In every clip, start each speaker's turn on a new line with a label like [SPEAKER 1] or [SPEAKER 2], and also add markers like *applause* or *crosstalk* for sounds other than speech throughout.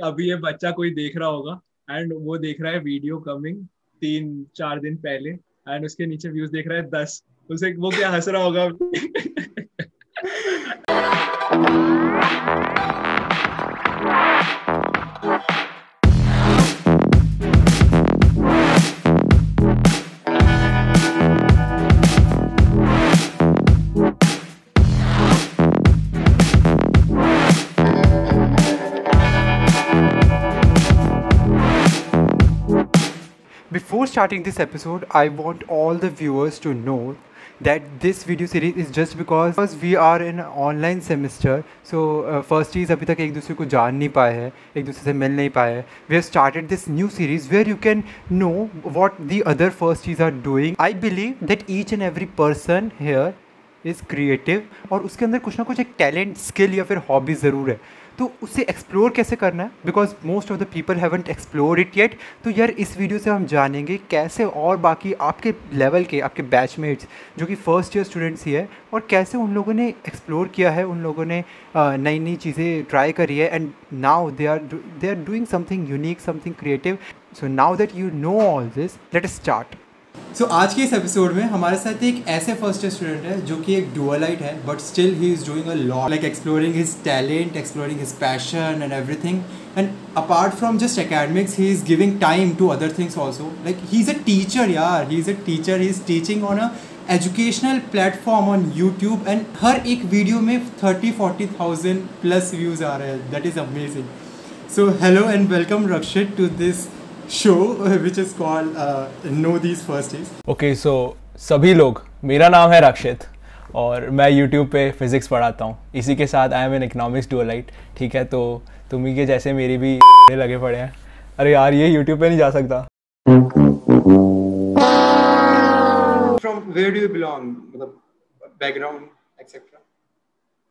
[SPEAKER 1] अभी ये बच्चा कोई देख रहा होगा एंड वो देख रहा है वीडियो कमिंग तीन, चार दिन पहले एंड उसके नीचे व्यूज़ देख रहा है दस। उसे वो क्या हंस रहा होगा? *laughs*
[SPEAKER 2] Before starting this episode, I want all the viewers to know that this video series is just because we are in an online semester. So uh, first is अभी तक एक दूसरे को जान नहीं पाए हैं एक दूसरे से मिल नहीं पाए हैं We have started this new series where you can know what the other firsties are doing. I believe that each and every person here is creative और उसके अंदर कुछ ना कुछ एक टैलेंट स्किल या फिर हॉबी ज़रूर है तो उसे एक्सप्लोर कैसे करना है? Because most of the people haven't explore it yet तो यार, इस वीडियो से हम जानेंगे कैसे और बाकी आपके लेवल के, आपके बैचमेट्स जो कि फ़र्स्ट ईयर स्टूडेंट्स ही है, और कैसे उन लोगों ने एक्सप्लोर किया है, उन लोगों ने नई नई चीज़ें ट्राई करी है and now they are they are doing something unique something creative so now that you know all this let start so आज के इस एपिसोड में हमारे साथ एक ऐसे फ़र्स्ट ईयर स्टूडेंट है जो कि एक डुअलाइट है but still he is doing a lot like exploring his talent exploring his passion and everything and apart from just academics he is giving time to other things also like he is a teacher यार he is a teacher he is teaching on a educational platform on YouTube and हर एक video में thirty forty thousand plus views आ रहे हैं. That is amazing so hello and welcome Rakshit to this show *laughs* which is called uh, Know These Firsties.
[SPEAKER 3] Okay so सभी लोग मेरा नाम है रक्षित और मैं यूट्यूब पे फिज़िक्स पढ़ाता हूँ इसी के साथ I am an economics dualite ठीक है तो तुम्ही के जैसे मेरी भी *laughs* लगे पड़े हैं अरे यार ये यूट्यूब पे नहीं जा सकता
[SPEAKER 2] From where do you belong? मतलब background etc.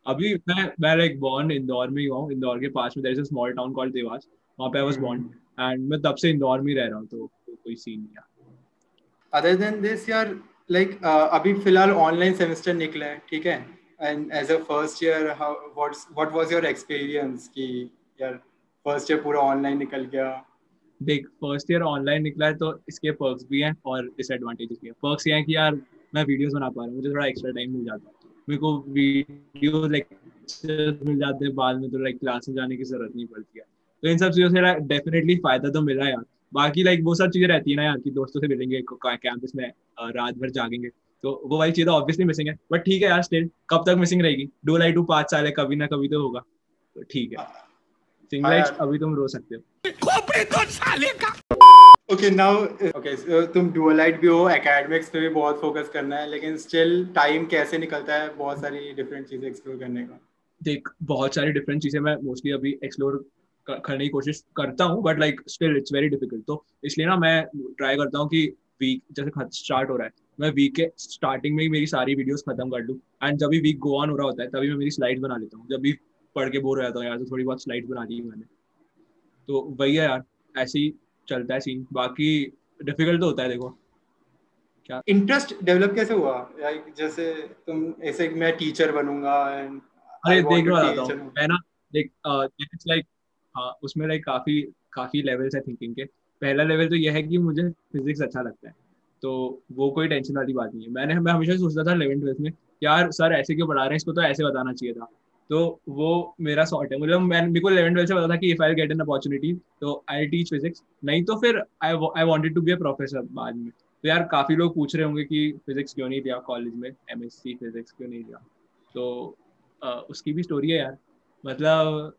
[SPEAKER 1] अभी मैं मैं लाइक बॉर्न इंदौर में ही हूँ इंदौर के पास में there is a small town called Dewas वहाँ पे आई वाज बोर्न एंड मैं तब से इंदौर में रह रहा हूँ तो, कोई सीन नहीं है।
[SPEAKER 2] अदर देन दिस यार लाइक अभी फ़िलहाल ऑनलाइन सेमेस्टर निकला है ठीक है? And as a first year what's what was your experience कि यार फ़र्स्ट ईयर पूरा ऑनलाइन निकल गया?
[SPEAKER 1] देख फ़र्स्ट ईयर ऑनलाइन निकला है तो इसके पर्क्स भी हैं और डिसएडवांटेजेस भी हैं। पर्क्स ये हैं कि यार मैं वीडियोस बना पा रहा हूँ मुझे थोड़ा एक्स्ट्रा टाइम मिल जाता है। मेरे को वीडियो लाइक मिल जाते हैं बाद में तो लाइक क्लास में जाने की ज़रूरत नहीं पड़ती है। तो इन सब चीज़ों से डेफिनेटली फ़ायदा तो मिला यार। बाकी लाइक वो सब चीज़ें रहती है ना यार कि दोस्तों से मिलेंगे कैंपस में रात भर जागेंगे। तो वो वाली चीज़ें ऑब्वियसली मिसिंग है बट ठीक है यार स्टिल कब तक मिसिंग रहेगी? डो लाई टू पाँच साल है कभी ना कभी तो होगा। तो ठीक है। सिंगलाइट अभी तुम रो सकते हो।
[SPEAKER 2] ओके नाउ ओके तुम डुअलाइट भी हो एकेडमिक्स पे भी बहुत फोकस करना है लेकिन स्टिल टाइम कैसे निकलता है बहुत सारी डिफरेंट चीज़ें एक्सप्लोर करने का।
[SPEAKER 1] देख बहुत सारी डिफरेंट चीज़ें मैं मोस्टली अभी एक्सप्लोर करने की कोशिश करता हूँ but like still it's very difficult तो इसलिए ना मैं ट्राई करता हूँ कि वीक जैसे स्टार्ट हो रहा है मैं वीक के स्टार्टिंग में ही मेरी सारी वीडियोस खत्म कर लूँ। एंड जब भी वीक गो ऑन हो रहा होता है तभी मैं मेरी स्लाइड्स बना लेता हूँ। जब भी पढ़ के बोर हो जाता हूँ यार तो थोड़ी बहुत स्लाइड्स बना ली मैंने। तो वही है यार ऐसे ही चलता है सीन बाकी डिफ़िकल्ट तो होता है देखो।
[SPEAKER 2] क्या? इंटरेस्ट डेवलप कैसे हुआ? लाइक जैसे तुम ऐसे मैं टीचर बनूँगा एंड
[SPEAKER 1] अरे देख रहा था मैं ना लाइक इट्स लाइक हाँ उसमें लाइक काफ़ी काफ़ी लेवल्स है थिंकिंग के। पहला लेवल तो यह है कि मुझे फिजिक्स अच्छा लगता है। तो वो कोई टेंशन वाली बात नहीं है। मैंने मैं हमेशा सोचता था इलेवन ट्वेल्थ में यार सर ऐसे क्यों पढ़ा रहे हैं? इसको तो ऐसे बताना चाहिए था। तो वो मेरा सॉर्ट है। मतलब मैं मेरे को इलेवन ट्वेल्थ से पता था कि if I get an opportunity तो आई टीच फिजिक्स नहीं तो फिर I I wanted to be a professor बाद में। तो यार काफ़ी लोग पूछ रहे होंगे कि फिजिक्स क्यों नहीं दिया कॉलेज में एम एस सी फिजिक्स क्यों नहीं दिया तो आ, उसकी भी स्टोरी है यार। मतलब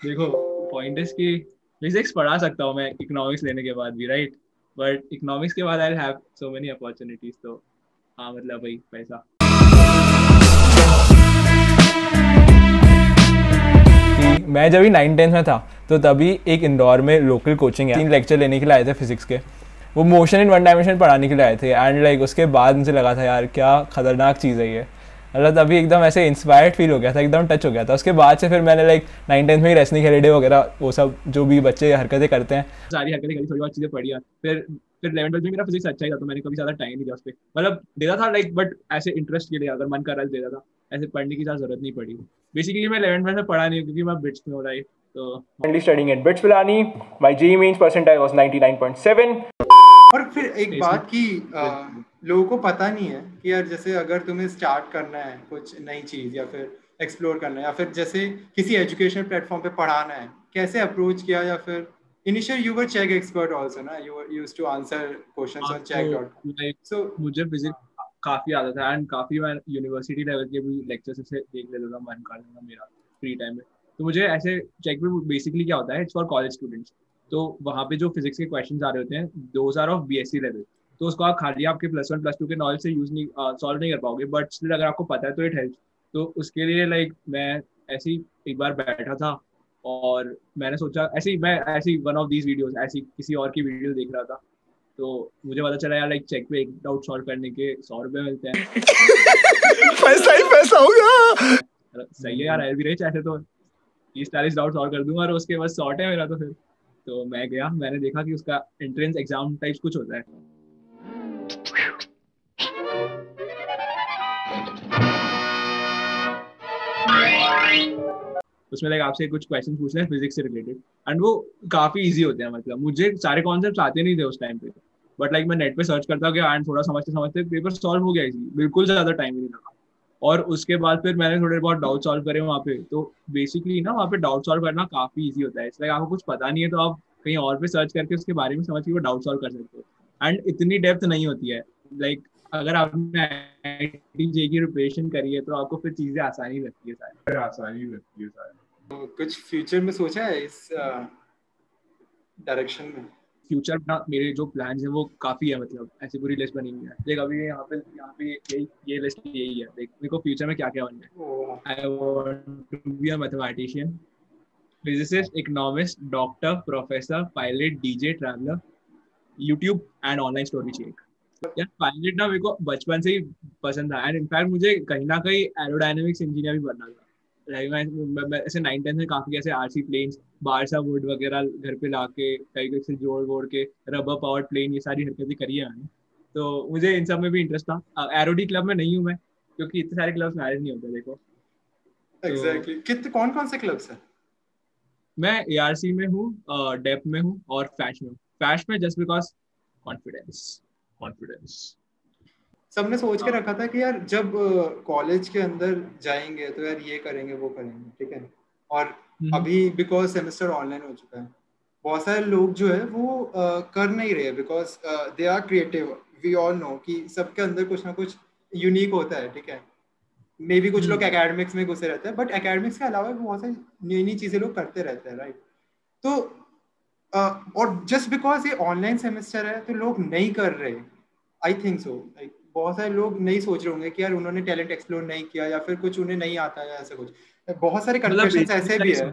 [SPEAKER 1] देखो पॉइंट इज़ कि फिजिक्स पढ़ा सकता हूँ मैं इकोनॉमिक्स लेने के बाद भी राइट बट इकोनॉमिक्स के बाद I have so many opportunities तो हाँ मतलब भाई पैसा।
[SPEAKER 3] मैं जब भी नाइन टेंथ में था तो तभी एक इंदौर में लोकल कोचिंग तीन लेक्चर लेने के लिए आए थे फिजिक्स के। वो मोशन इन वन डायमेंशन पढ़ाने के लिए आए थे एंड लाइक उसके बाद मुझे लगा था, यार, क्या खतरनाक चीज़ है ये। मतलब तभी एकदम ऐसे इंस्पायर्ड फील हो गया था एकदम टच हो गया था। उसके बाद से फिर मैंने लाइक नाइन टेंथ में ही रेसनिंग हेरिडे वगैरह वो सब जो भी बच्चे हरकतें करते हैं।
[SPEAKER 1] सारी हरकतें करी थोड़ी बहुत चीज़ें पढ़ी फिर फिर इलेवन ट्वेल्थ में मेरा फिजिक्स अच्छा ही था तो मैंने कभी ज़्यादा टाइम नहीं दिया उस पर मतलब देता था लाइक बट ऐसे इंटरेस्ट के लिए अगर मन कर रहा है देता था। ऐसे पढ़ने की ज़्यादा ज़रूरत नहीं पड़ी। बेसिकली मैं इलेवन ट्वेल्थ में पढ़ा नहीं क्योंकि मैं बिट्स में हो रहा है
[SPEAKER 3] तो studying at BITS Pilani. My JEE mains percentile was 99.7.
[SPEAKER 2] और फिर एक बात की लोगों को पता नहीं है कि यार जैसे अगर तुम्हें स्टार्ट करना है कुछ नई चीज़ या फिर एक्सप्लोर करना है या फिर जैसे किसी एजुकेशन प्लेटफॉर्म पे पढ़ाना है कैसे अप्रोच किया या फिर you were check expert also na you were used to answer questions on check.com
[SPEAKER 1] like, मुझे फिजिक्स काफ़ी आता था एंड काफ़ी मैं यूनिवर्सिटी लेवल के भी लेक्चर्स से देख लेता था मन कर लेना मेरा फ्री टाइम में। तो मुझे ऐसे चेक में बेसिकली क्या होता है इट्स फॉर कॉलेज स्टूडेंट्स तो वहाँ पे जो फिजिक्स के क्वेश्चन आ रहे होते हैं those are of BSc level तो उसको आप खाली आपके प्लस वन प्लस टू के नॉलेज से यूज़ नहीं सॉल्व नहीं कर पाओगे बट स्टिल अगर आपको पता है तो इट हेल्प तो उसके लिए लाइक मैं ऐसे ही एक बार बैठा था और मैंने सोचा ऐसे ही मैं ऐसी वन ऑफ़ दीज वीडियोस ऐसी किसी और की वीडियो देख रहा था तो मुझे पता चला यार लाइक चेक पे एक डाउट सॉल्व करने के सौ रुपए मिलते हैं। *laughs*
[SPEAKER 3] पैसा ही पैसा होगा
[SPEAKER 1] सही है यार भी रिच ऐसे तो तीस चालीस डाउट सॉल्व कर दूँगा और उसके बाद सॉर्ट है मेरा तो फिर। तो मैं गया मैंने देखा कि उसका एंट्रेंस एग्ज़ाम टाइप कुछ होता है। उसमें लाइक आपसे कुछ क्वेश्चन पूछना हैं फिजिक्स से रिलेटेड एंड वो काफ़ी इजी होते हैं मतलब। मुझे सारे कॉन्सेप्ट आते नहीं थे उस टाइम पे। बट लाइक मैं नेट पे सर्च करता गया एंड थोड़ा समझते समझते पेपर सॉल्व हो गया इजी बिल्कुल ज़्यादा टाइम नहीं लगा। और उसके बाद फिर मैंने थोड़े बहुत डाउट सॉल्व करे वहाँ पे। तो बेसिकली ना वहाँ पे डाउट सॉल्व करना काफ़ी ईजी होता है। इसलिए आपको कुछ पता नहीं है तो आप कहीं और पे सर्च करके उसके बारे में समझ के वो डाउट सॉल्व कर सकते हो। एंड इतनी डेप्थ नहीं होती है। लाइक like, अगर आपने जे की प्रिपरेशन करी है तो आपको फिर चीज़ें आसानी लगती है सारी।
[SPEAKER 3] फिर आसानी लगती है सारी।
[SPEAKER 2] तो कुछ फ्यूचर में सोचा है इस डायरेक्शन में?
[SPEAKER 1] फ्यूचर ना मेरे जो प्लान्स हैं वो काफ़ी है मतलब ऐसी पूरी लिस्ट बनी हुई है। देख अभी यहाँ पे यहाँ पे यही ये लिस्ट यही है। देख मेरे को फ्यूचर में क्या क्या बनना है। I want to be a mathematician physicist economist doctor professor pilot DJ traveller YouTube and online story check यार पायलट ना मेरे को बचपन से ही पसंद था। एंड इनफैक्ट मुझे कहीं ना कहीं एरोडायनेमिक्स इंजीनियर भी बनना था। ऐसे नाइन टेंथ में काफ़ी ऐसे आरसी प्लेन्स बारसा वुड वगैरह घर पे लाके कहीं कहीं से जोड़ वोड़ के रबर पावर प्लेन ये सारी हरकतें करी है मैंने। तो मुझे इन सब में भी इंटरेस्ट था। एरोडी क्लब में नहीं हूँ मैं क्योंकि इतने सारे क्लब्स मैनेज नहीं होते देखो।
[SPEAKER 2] एग्जैक्टली तो, कितने कौन कौन से क्लब्स हैं?
[SPEAKER 1] मैं एआरसी में हूँ डेप में हूँ और फैश में हूँ। फैश में जस्ट बिकॉज़ कॉन्फिडेंस कॉन्फिडेंस
[SPEAKER 2] सबने सोच के हाँ। रखा था कि यार जब कॉलेज के अंदर जाएँगे तो यार ये करेंगे वो करेंगे ठीक है और हम्म। अभी बिकॉज़ सेमेस्टर ऑनलाइन हो चुका है बहुत सारे लोग जो है वो आ, कर नहीं रहे because they are creative we all know कि सबके अंदर कुछ ना कुछ यूनिक होता है ठीक है मे बी कुछ लोग एकेडमिक्स हम्म। में घुसे रहते हैं बट एकेडमिक्स के अलावा बहुत सारी नई नई चीज़ें लोग करते रहते हैं राइट तो uh, और जस्ट बिकॉज़ ये ऑनलाइन सेमेस्टर है तो लोग नहीं कर रहे। आई थिंक सो लाइक बहुत सारे लोग नहीं सोच रहे होंगे कि यार उन्होंने टैलेंट एक्सप्लोर नहीं किया या फिर कुछ उन्हें नहीं आता है ऐसा कुछ। बहुत सारे कंफ्यूजन मतलब ऐसे भी है।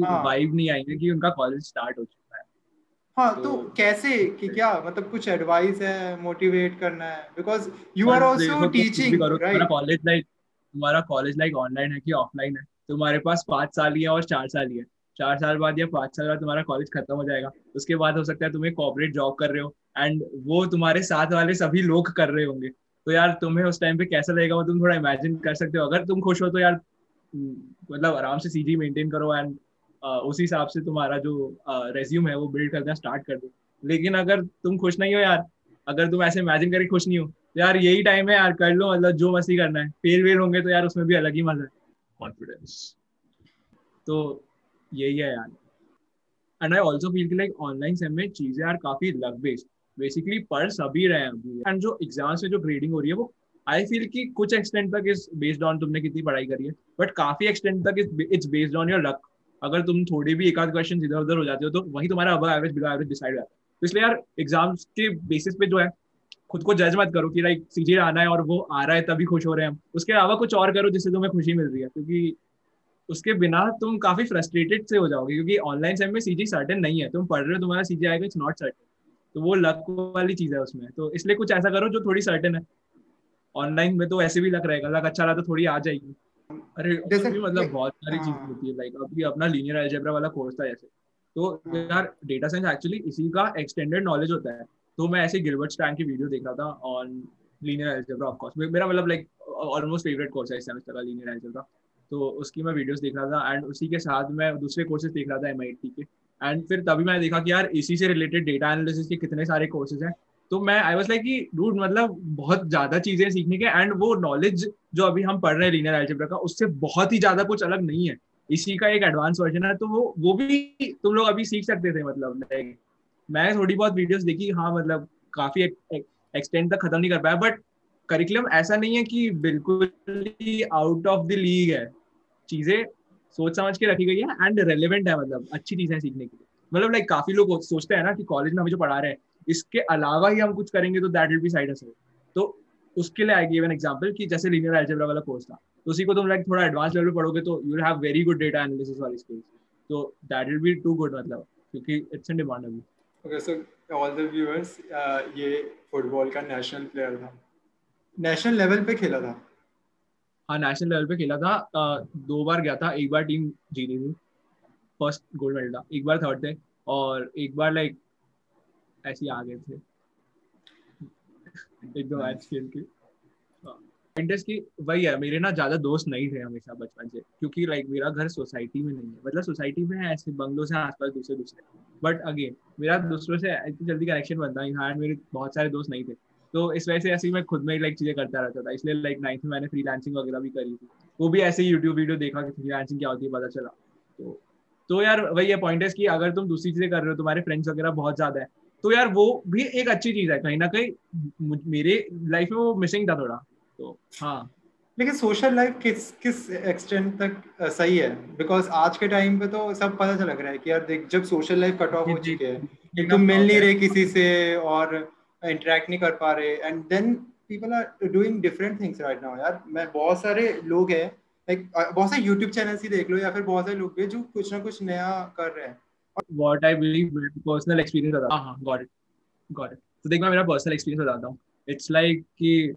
[SPEAKER 1] वाइब हाँ। नहीं आएँगे कि उनका कॉलेज स्टार्ट हो चुका है।
[SPEAKER 2] हाँ तो, तो कैसे कि क्या मतलब कुछ एडवाइस है मोटिवेट करना है? Because you are also teaching right
[SPEAKER 1] college like तुम्हारा कॉलेज लाइक ऑनलाइन है कि ऑफलाइन है? तुम्हारे पास पाँच साल ही है और चार साल ही है। चार साल बाद या पाँच साल बाद तुम्हारा कॉलेज खत्म हो जाएगा। उसके बाद हो सकता है तुम्हें कॉपरेट जॉब कर रहे हो एंड वो तुम्हारे साथ वाले सभी लोग कर रहे होंगे। तो यार तुम्हें उस टाइम पे कैसा लगेगा? वो तुम थोड़ा इमेजिन कर सकते हो। अगर तुम खुश हो तो यार मतलब आराम से सीजी मेंटेन करो एंड उस हिसाब से तुम्हारा जो रेज्यूम है वो बिल्ड करना स्टार्ट कर दो। लेकिन अगर तुम खुश नहीं हो यार अगर तुम ऐसे इमेजिन करके खुश नहीं हो तो यार यही टाइम है यार कर लो मतलब जो मस्ती करना है। फेल वेल होंगे तो यार उसमें भी अलग ही मज़ा है। कॉन्फिडेंस तो यही है यार। एंड आई ऑल्सो फील की लाइक ऑनलाइन सेम में चीज़ें यार काफ़ी लक बेस्ड बेसिकली पढ़ सभी रहे हैं अभी। एंड जो एग्ज़ाम से जो ग्रेडिंग हो रही है वो आई फील कि कुछ एक्सटेंट तक इज़ बेस्ड ऑन तुमने कितनी पढ़ाई करी है बट काफ़ी एक्सटेंट तक it's based on your luck अगर तुम थोड़ी भी एक आध क्वेश्चन इधर उधर हो जाते हो तो वही तुम्हारा अब एवरेज बिलो एवरेज डिसाइड होता है। तो इसलिए यार एग्ज़ाम्स के बेसिस पे जो है, खुद को जज मत करो कि लाइक सीजे आना है और वो आ रहा है तभी खुश हो रहे हैं उसके अलावा कुछ और करो जिससे तुम्हें खुशी मिल रही है, क्योंकि उसके बिना तुम काफ़ी फ्रस्ट्रेटेड से हो जाओगे क्योंकि ऑनलाइन सेम में सीजी सर्टेन नहीं है। तुम पढ़ रहे हो तुम्हारा सीजी आएगा इट्स नॉट सर्टेन तो वो लक वाली चीज़ है उसमें। तो इसलिए कुछ ऐसा करो जो थोड़ी सर्टेन है। ऑनलाइन में तो ऐसे भी लक रहेगा। लक अच्छा रहा तो थोड़ी आ जाएगी। अरे जैसे भी मतलब बहुत सारी चीज़ हाँ। होती है। लाइक अभी अपना लीनियर अलजेब्रा वाला कोर्स था जैसे तो हाँ। यार डेटा साइंस एक्चुअली इसी का एक्सटेंडेड नॉलेज होता है। तो मैं ऐसे गिलबर्ट स्टैंड की वीडियो देख रहा था on linear algebra of course मेरा मतलब लाइक ऑलमोस्ट फेवरेट कोर्स है इस सेमेस्टर का लीनियर अलजेब्रा तो उसकी मैं वीडियोस देख रहा था एंड उसी के साथ मैं दूसरे कोर्सेज देख रहा था एमआईटी के एंड फिर तभी मैंने देखा कि यार इसी से रिलेटेड डेटा एनालिसिस के कितने सारे कोर्सेज हैं। तो मैं आई वाज लाइक डूड मतलब बहुत ज़्यादा चीज़ें सीखने के एंड वो नॉलेज जो अभी हम पढ़ रहे हैं लीनियर एल्जेब्रा का, उससे बहुत ही ज़्यादा कुछ अलग नहीं है। इसी का एक एडवांस वर्जन है तो वो वो भी तुम लोग अभी सीख सकते थे मतलब मैं थोड़ी बहुत वीडियोस देखी हाँ मतलब काफ़ी एक्सटेंड तक खत्म नहीं कर पाया बट करिकुलम ऐसा नहीं है कि बिल्कुल आउट ऑफ़ द लीग है। चीज़ें सोच समझ के रखी गई है एंड रेलिवेंट है मतलब अच्छी चीज़ें सीखने के लिए। मतलब लाइक काफ़ी लोग सोचते हैं ना कि कॉलेज में हमें जो पढ़ा रहे हैं, इसके अलावा ही हम कुछ करेंगे तो दैट विल बी साइड असल तो उसके लिए आई गिव एन एग्जांपल कि जैसे लीनियर अलजेब्रा वाला कोर्स था तो उसी को तुम लाइक थोड़ा एडवांस लेवल पे पढ़ोगे तो you will have very good data analysis वाली स्किल्स तो that will be too good मतलब क्योंकि इट्स इन डिमांड अभी।
[SPEAKER 2] Okay so all the viewers ये फुटबॉल का नेशनल प्लेयर था। नेशनल लेवल पे खेला था।
[SPEAKER 1] हाँ नेशनल लेवल पे खेला था। दो बार गया था। एक बार टीम जीती थी। फ़र्स्ट गोल्ड मेडल था। एक बार थर्ड थे और एक बार लाइक ऐसे आ गए थे। एक दो मैच खेल के। इंटरेस्ट हाँ। की वही है मेरे ना ज़्यादा दोस्त नहीं थे हमेशा बचपन से क्योंकि लाइक मेरा घर सोसाइटी में नहीं है। मतलब सोसाइटी में है ऐसे बंगलों से आसपास दूसरे दूसरे बट अगेन मेरा दूसरों से इतनी जल्दी कनेक्शन बनता नहीं था। मेरे बहुत सारे दोस्त नहीं थे। तो इस वजह से ऐसे ही मैं खुद में लाइक चीज़ें करता रहता था। इसलिए लाइक नाइन्थ में मैंने फ्रीलांसिंग वगैरह भी करी थी। वो भी ऐसे ही यूट्यूब वीडियो देखा कि फ्रीलांसिंग क्या होती है पता चला। तो तो यार वही है पॉइंट है कि अगर तुम दूसरी चीज़ें कर रहे हो तुम्हारे फ्रेंड्स वगैरह बहुत ज़्यादा है तो यार वो भी एक अच्छी चीज़ है। कहीं ना कहीं मेरे लाइफ में वो मिसिंग था थोड़ा। तो हाँ।
[SPEAKER 2] लेकिन सोशल लाइफ किस किस एक्सटेंट तक सही है? बिकॉज़ आज के टाइम पे तो सब पता चल रहा है कि यार देख जब सोशल लाइफ कट ऑफ़ हो चुके हैं तुम मिल नहीं रहे किसी से और इंटरेक्ट नहीं कर पा रहे. And then people are doing different things right now यार. मैं बहुत सारे लोग हैं लाइक बहुत सारे यूट्यूब चैनल्स ही देख लो या फिर बहुत सारे लोग भी जो कुछ ना कुछ नया कर रहे हैं.
[SPEAKER 1] What I believe personal experience बताता हाँ. got it got it. तो देख मैं मेरा personal experience बताता हूँ. It's like कि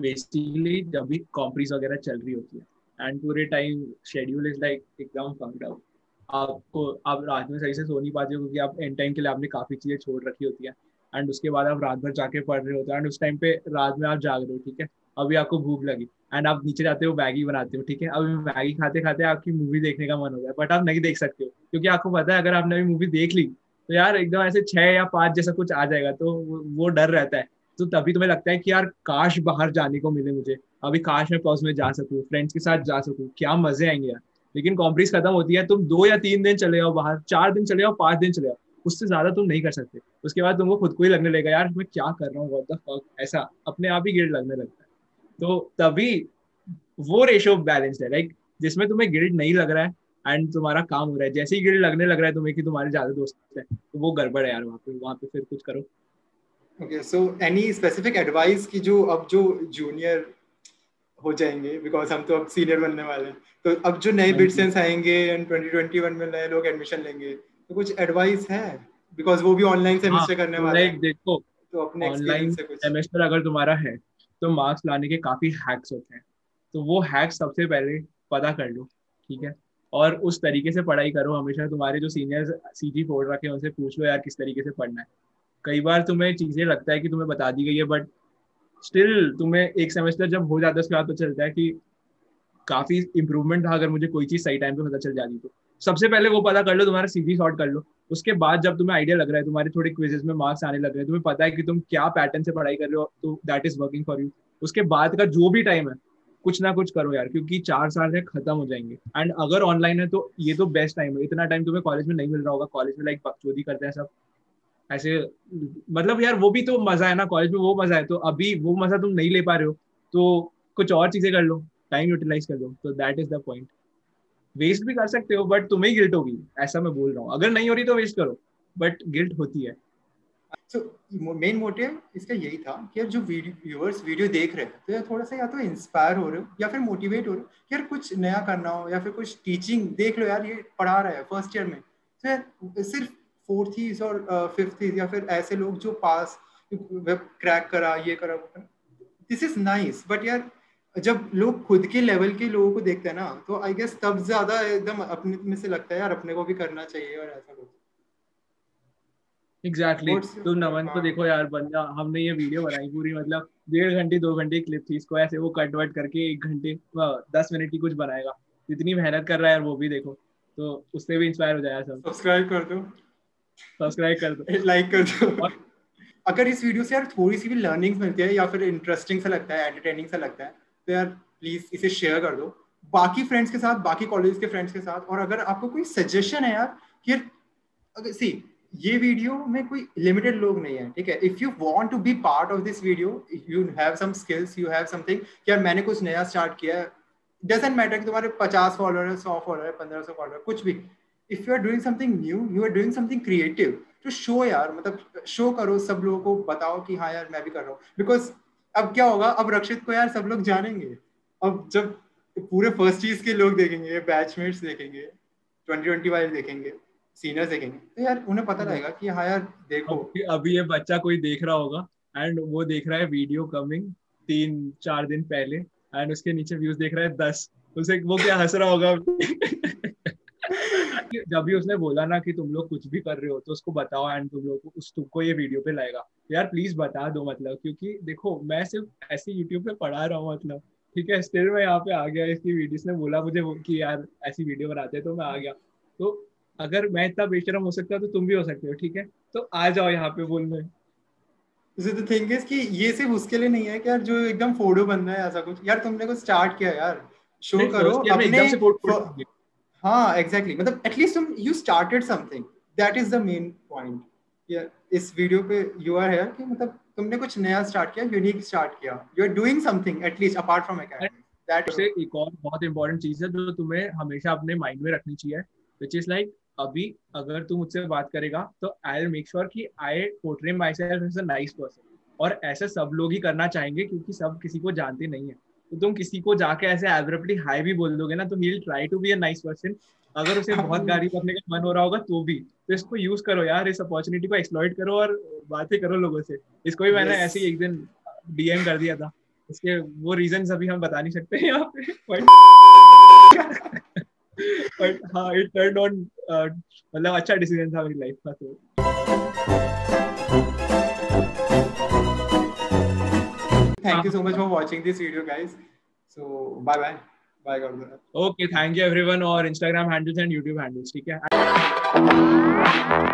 [SPEAKER 1] basically जब भी कॉम्प्रीज वगैरह चल रही होती है एंड पूरे टाइम शेड्यूल इज़ लाइक एकदम फंक्ड आउट आपको आप रात में सही से सो नहीं पाते हो क्योंकि आप एंड टाइम के लिए आपने काफ़ी चीज़ें छोड़ रखी होती है. एंड उसके बाद आप रात भर जाके पढ़ रहे होते हैं। एंड उस टाइम पे रात में आप जाग रहे हो, ठीक है? अभी आपको भूख लगी। एंड आप नीचे जाते हो, मैगी बनाते हो, ठीक है? अभी मैगी खाते खाते आपकी मूवी देखने का मन हो गया। बट आप नहीं देख सकते हो, क्योंकि आपको पता है, अगर आपने अभी मूवी देख ली तो यार एकदम ऐसे छह या पाँच जैसा कुछ आ जाएगा तो वो डर रहता है। तो तभी तुम्हें लगता है कि यार काश बाहर जाने को मिले मुझे। अभी काश मैं पॉज में जा सकूँ फ्रेंड्स के साथ जा सकूँ। क्या मज़े आएँगे यार। लेकिन कॉम्प्रीज खत्म होती है, तुम दो या तीन दिन चले जाओ बाहर, चार दिन चले जाओ, पाँच दिन चले जाओ। उससे ज़्यादा तुम नहीं कर सकते। उसके बाद तुमको खुद को ही लगने लगेगा यार मैं क्या कर रहा हूँ? ऐसा अपने आप ही गिल्ड लगने लगता है। तो तभी वो रेशो बैलेंस है। लाइक जिसमें तुम्हें गिल्ड नहीं लग रहा है एंड तुम्हारा काम हो रहा है जैसे ही गिल्ड लगने लग रहा है तुम्हें कि तुम्हारे ज़्यादा दोस्त है तो वो गड़बड़ है यार वहाँ पे वहाँ पे फिर कुछ करो।
[SPEAKER 2] Okay so any specific advice की जो अब जो जूनियर हो जाएँगे बिकॉज़ हम तो अब सीनियर बनने वाले हैं तो अब जो नए बिटसेंस आएँगे एंड 2021 में नए लोग एडमिशन लेंगे तो कुछ एडवाइस है? बिकॉज़ वो भी ऑनलाइन सेमेस्टर हाँ, करने वाले
[SPEAKER 1] हैं। देखो तो अपने ऑनलाइन सेमेस्टर अगर तुम्हारा है तो मार्क्स लाने के काफ़ी हैक्स होते हैं। तो वो हैक्स सबसे पहले पता कर लो ठीक है? और उस तरीके से पढ़ाई करो हमेशा तुम्हारे जो सीनियर्स सी जी फोड़ रखे उनसे पूछ लो यार किस तरीके से पढ़ना है। कई बार तुम्हें चीज़ें लगता है कि तुम्हें बता दी गई है बट स्टिल तुम्हें एक सेमेस्टर जब हो जाता है उसके बाद तो चलता है कि काफ़ी इंप्रूवमेंट था अगर मुझे कोई चीज़ सही टाइम पे पता चल जाती तो। सबसे पहले वो पता कर लो, तुम्हारा सीधी शॉर्ट कर लो। उसके बाद जब तुम्हें आइडिया लग रहा है, तुम्हारे थोड़े क्विजेस में मार्क्स आने लग रहे हैं, तुम्हें पता है कि तुम क्या पैटर्न से पढ़ाई कर रहे हो तो that is working for you उसके बाद का जो भी टाइम है, कुछ ना कुछ करो यार, क्योंकि चार साल है खत्म हो जाएँगे। एंड अगर ऑनलाइन है तो ये तो बेस्ट टाइम है। इतना टाइम तुम्हें कॉलेज में नहीं मिल रहा होगा। कॉलेज में लाइक बकचोदी करते हैं सब। ऐसे मतलब यार, वो भी तो मज़ा है ना कॉलेज में वो मज़ा है। तो अभी वो मज़ा तुम नहीं ले पा रहे हो तो कुछ और चीज़ें कर लो। टाइम यूटिलाइज कर लो। तो that is the point waste भी कर सकते हो बट तुम्हें गिल्ट होगी ऐसा मैं बोल रहा हूँ। अगर नहीं हो रही तो वेस्ट करो बट गिल्ट होती है।
[SPEAKER 2] सो मेन मोटिव इसका यही था कि यार जो व्यूअर्स वीडियो देख रहे हैं तो यार थोड़ा सा या तो इंस्पायर हो रहे हो या फिर मोटिवेट हो रहे हो यार कुछ नया करना हो या फिर कुछ टीचिंग देख लो यार ये पढ़ा रहा है फ़र्स्ट ईयर में। तो यार सिर्फ़ फोर्थ ही और फिफ्थ uh, या फिर ऐसे लोग जो पास वेब क्रैक करा ये करा वो करा। दिस इज़ नाइस बट यार जब लोग खुद के लेवल के लोगों को देखते हैं ना तो आई गेस तब ज़्यादा एकदम अपने में से लगता है यार अपने को भी करना चाहिए और ऐसा कुछ.
[SPEAKER 1] Exactly exactly. तुम नमन को हाँ। देखो यार बंदा हमने ये वीडियो बनाई पूरी मतलब डेढ़ घंटे दो घंटे क्लिप थी इसको ऐसे वो कट वट करके एक घंटे दस मिनट की कुछ बनाएगा। इतनी मेहनत कर रहा है यार वो भी देखो। तो उससे भी इंस्पायर हो जाएगा सब।
[SPEAKER 2] सब्सक्राइब कर दो।
[SPEAKER 1] सब्सक्राइब कर दो। *laughs*
[SPEAKER 2] लाइक कर दो। अगर इस वीडियो से यार थोड़ी सी भी लर्निंग मिलती है या फिर इंटरेस्टिंग सा लगता है एंटरटेनिंग सा लगता है तो यार प्लीज़ इसे शेयर कर दो। बाकी फ्रेंड्स के साथ, बाकी कॉलेज के फ्रेंड्स के साथ, और अगर आपको कोई सजेशन है यार, कि अगर सी ये वीडियो में कोई लिमिटेड लोग नहीं है, ठीक है? If you want to be part of this video you have some skills you have something यार, मैंने कुछ नया स्टार्ट किया है। डजेंट मैटर कि तुम्हारे पचास फॉलोअर है, सौ फॉलोअर है, पंद्रह सौ फॉलोअर कुछ भी। If you are doing something new you are doing something creative to show यार मतलब शो करो, सब लोगों को बताओ कि हाँ यार, मैं भी कर रहा हूँ। बिकॉज़ अब क्या होगा? अब रक्षित को यार सब लोग जानेंगे। अब जब पूरे फ़र्स्ट ईयर के लोग देखेंगे बैचमेट्स देखेंगे ट्वेंटी ट्वेंटी वाले देखेंगे सीनियर्स देखेंगे तो यार उन्हें पता रहेगा कि हाँ यार, देखो।
[SPEAKER 1] अभी ये बच्चा कोई देख रहा होगा एंड वो देख रहा है वीडियो कमिंग तीन, चार दिन पहले एंड उसके नीचे व्यूज़ देख रहा है दस। उसे वो क्या हंस रहा होगा? जब भी उसने बोला ना कि तुम लोग कुछ भी कर रहे हो तो उसको बताओ एंड तुम लोग को उस तुमको ये वीडियो पे लाएगा। यार प्लीज़ बता दो मतलब क्योंकि देखो मैं सिर्फ़ ऐसे यूट्यूब पे पढ़ा रहा हूँ मतलब। ठीक है स्टिल मैं यहाँ पे आ गया इसकी वीडियोस ने बोला मुझे कि यार ऐसी वीडियो बनाते हैं तो मैं आ गया। तो अगर मैं इतना बेशरम हो सकता तो तुम भी हो सकते हो ठीक है? तो आ जाओ यहाँ पे बोलने
[SPEAKER 2] तो थिंग इज़ कि ये सिर्फ़ उसके लिए नहीं है कि यार जो एकदम फ़ोटो बन रहा है ऐसा कुछ। यार तुमने कुछ स्टार्ट किया यार। शो करो अपने हाँ एग्जैक्टली मतलब एटलीस्ट तुम you started something that is the main point इस वीडियो पे यू आर हियर कि मतलब तुमने कुछ नया स्टार्ट किया यूनिक स्टार्ट किया. You are doing something at least apart from academy that
[SPEAKER 1] से एक और बहुत इंपॉर्टेंट चीज़ है जो तुम्हें हमेशा अपने माइंड में रखनी चाहिए व्हिच इज़ लाइक अभी अगर तू मुझसे बात करेगा तो आई विल मेक श्योर कि I portray myself as a nice person और ऐसे सब लोग ही करना चाहेंगे क्योंकि सब किसी को जानते नहीं है. तो तुम किसी को जाके ऐसे एब्रप्टली हाई भी बोल दोगे ना तो ही try to be a nice person अगर उसे बहुत गाड़ी करने का मन हो रहा होगा तो भी। तो इसको यूज़ करो यार इस अपॉर्चुनिटी को एक्सप्लॉइट करो और बातें करो लोगों से। इसको भी मैंने ऐसे ही एक दिन डीएम कर दिया था। इसके वो रीजन अभी हम बता नहीं सकते यहाँ पे बट हाँ इट टर्न ऑन मतलब अच्छा डिसीज़न था मेरी लाइफ का तो।
[SPEAKER 2] Thank you so much for watching this video guys so bye bye bye god
[SPEAKER 1] okay thank you everyone और instagram handles and youtube handles ठीक है